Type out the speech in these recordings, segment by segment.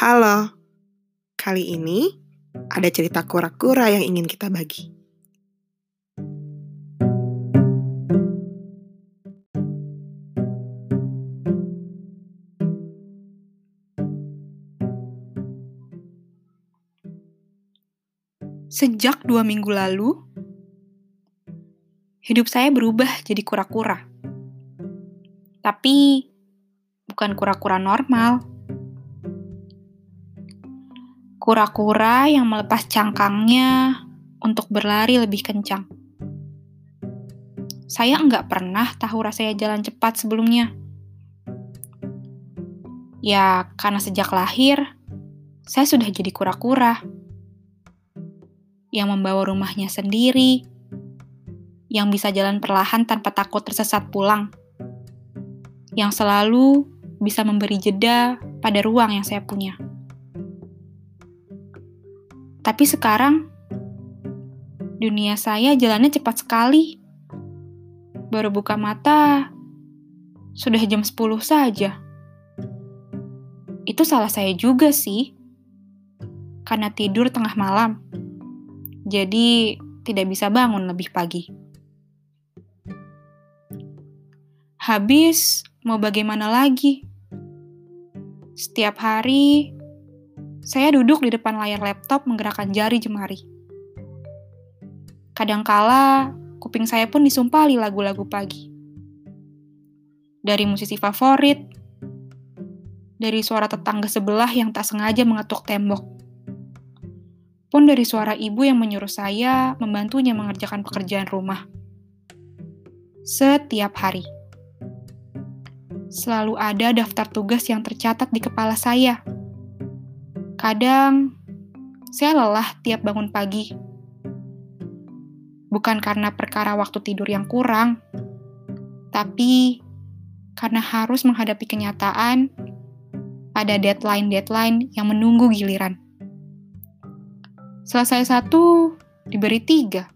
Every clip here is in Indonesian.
Halo, kali ini ada cerita kura-kura yang ingin kita bagi. Sejak dua minggu lalu, hidup saya berubah jadi kura-kura. Tapi bukan kura-kura normal. Kura-kura yang melepas cangkangnya untuk berlari lebih kencang. Saya enggak pernah tahu rasanya jalan cepat sebelumnya. Ya, karena sejak lahir, saya sudah jadi kura-kura yang membawa rumahnya sendiri, yang bisa jalan perlahan tanpa takut tersesat pulang, yang selalu bisa memberi jeda pada ruang yang saya punya. Tapi sekarang, dunia saya jalannya cepat sekali. Baru buka mata, sudah jam 10 saja. Itu salah saya juga sih. Karena tidur tengah malam. Jadi tidak bisa bangun lebih pagi. Habis, mau bagaimana lagi? Setiap hari, saya duduk di depan layar laptop menggerakkan jari jemari. Kadangkala, kuping saya pun disumpali lagu-lagu pagi. Dari musisi favorit, dari suara tetangga sebelah yang tak sengaja mengetuk tembok, pun dari suara ibu yang menyuruh saya membantunya mengerjakan pekerjaan rumah. Setiap hari. Selalu ada daftar tugas yang tercatat di kepala saya. Kadang, saya lelah tiap bangun pagi. Bukan karena perkara waktu tidur yang kurang, tapi karena harus menghadapi kenyataan ada deadline-deadline yang menunggu giliran. Selesai satu, diberi tiga.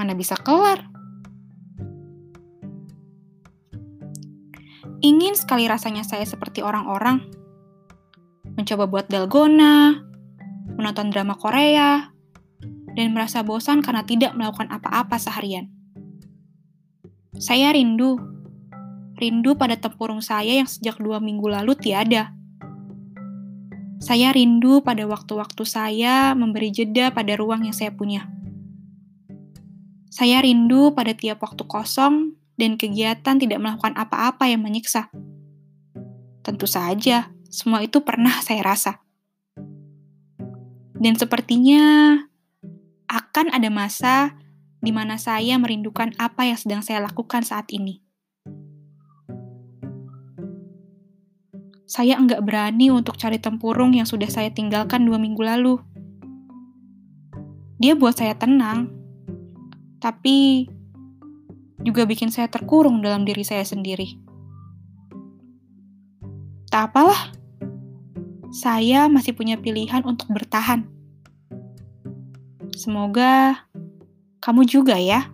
Mana bisa kelar? Ingin sekali rasanya saya seperti orang-orang. Mencoba buat dalgona, menonton drama Korea, dan merasa bosan karena tidak melakukan apa-apa seharian. Saya rindu. Rindu pada tempurung saya yang sejak dua minggu lalu tiada. Saya rindu pada waktu-waktu saya memberi jeda pada ruang yang saya punya. Saya rindu pada tiap waktu kosong dan kegiatan tidak melakukan apa-apa yang menyiksa. Tentu saja, semua itu pernah saya rasa. Dan sepertinya akan ada masa di mana saya merindukan apa yang sedang saya lakukan saat ini. Saya enggak berani untuk cari tempurung yang sudah saya tinggalkan dua minggu lalu. Dia buat saya tenang, tapi juga bikin saya terkurung dalam diri saya sendiri. Tak apalah, saya masih punya pilihan untuk bertahan. Semoga kamu juga ya.